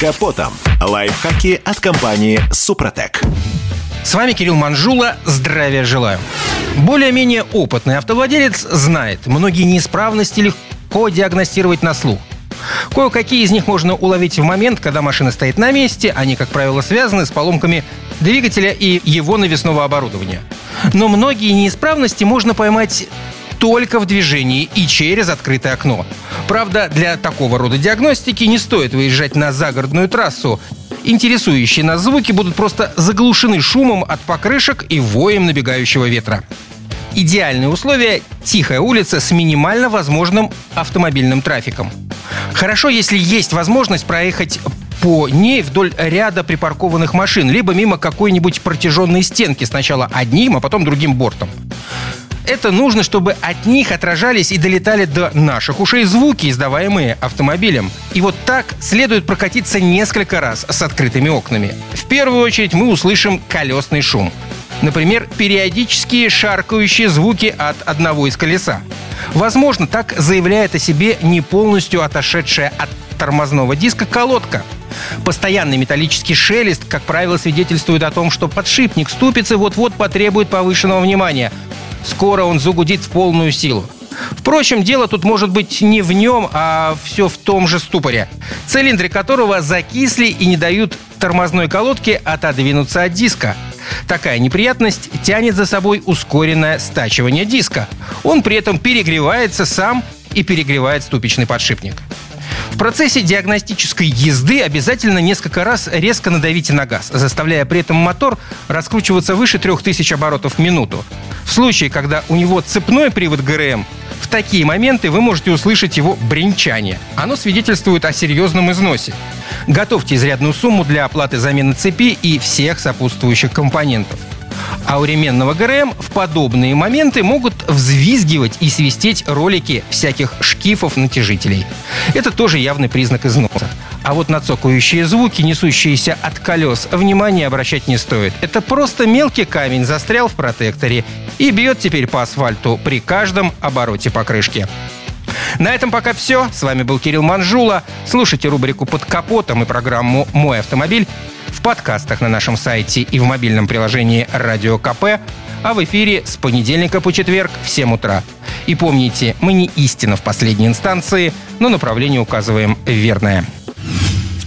капотом. Лайфхаки от компании «Супротек». С вами Кирилл Манжула. Здравия желаю. Более-менее опытный автовладелец знает, многие неисправности легко диагностировать на слух. Кое-какие из них можно уловить в момент, когда машина стоит на месте. Они, как правило, связаны с поломками двигателя и его навесного оборудования. Но многие неисправности можно поймать только в движении и через открытое окно. Правда, для такого рода диагностики не стоит выезжать на загородную трассу. Интересующие нас звуки будут просто заглушены шумом от покрышек и воем набегающего ветра. Идеальные условия – тихая улица с минимально возможным автомобильным трафиком. Хорошо, если есть возможность проехать по ней вдоль ряда припаркованных машин, либо мимо какой-нибудь протяженной стенки, сначала одним, а потом другим бортом. Это нужно, чтобы от них отражались и долетали до наших ушей звуки, издаваемые автомобилем. И вот так следует прокатиться несколько раз с открытыми окнами. В первую очередь мы услышим колесный шум. Например, периодические шаркающие звуки от одного из колеса. Возможно, так заявляет о себе не полностью отошедшая от тормозного диска колодка. Постоянный металлический шелест, как правило, свидетельствует о том, что подшипник ступицы вот-вот потребует повышенного внимания. Скоро он загудит в полную силу. Впрочем, дело тут может быть не в нем, а все в том же ступоре, цилиндры которого закисли и не дают тормозной колодке отодвинуться от диска. Такая неприятность тянет за собой ускоренное стачивание диска. Он при этом перегревается сам и перегревает ступичный подшипник. В процессе диагностической езды обязательно несколько раз резко надавите на газ, заставляя при этом мотор раскручиваться выше 3000 оборотов в минуту. В случае, когда у него цепной привод ГРМ, в такие моменты вы можете услышать его бренчание. Оно свидетельствует о серьезном износе. Готовьте изрядную сумму для оплаты замены цепи и всех сопутствующих компонентов. А у ременного ГРМ в подобные моменты могут взвизгивать и свистеть ролики всяких шкифов-натяжителей. Это тоже явный признак износа. А вот на цокающие звуки, несущиеся от колес, внимания обращать не стоит. Это просто мелкий камень застрял в протекторе и бьет теперь по асфальту при каждом обороте покрышки. На этом пока все. С вами был Кирилл Манжула. Слушайте рубрику «Под капотом» и программу «Мой автомобиль» в подкастах на нашем сайте и в мобильном приложении «Радио КП», а в эфире с понедельника по четверг в 7 утра. И помните, мы не истина в последней инстанции, но направление указываем верное.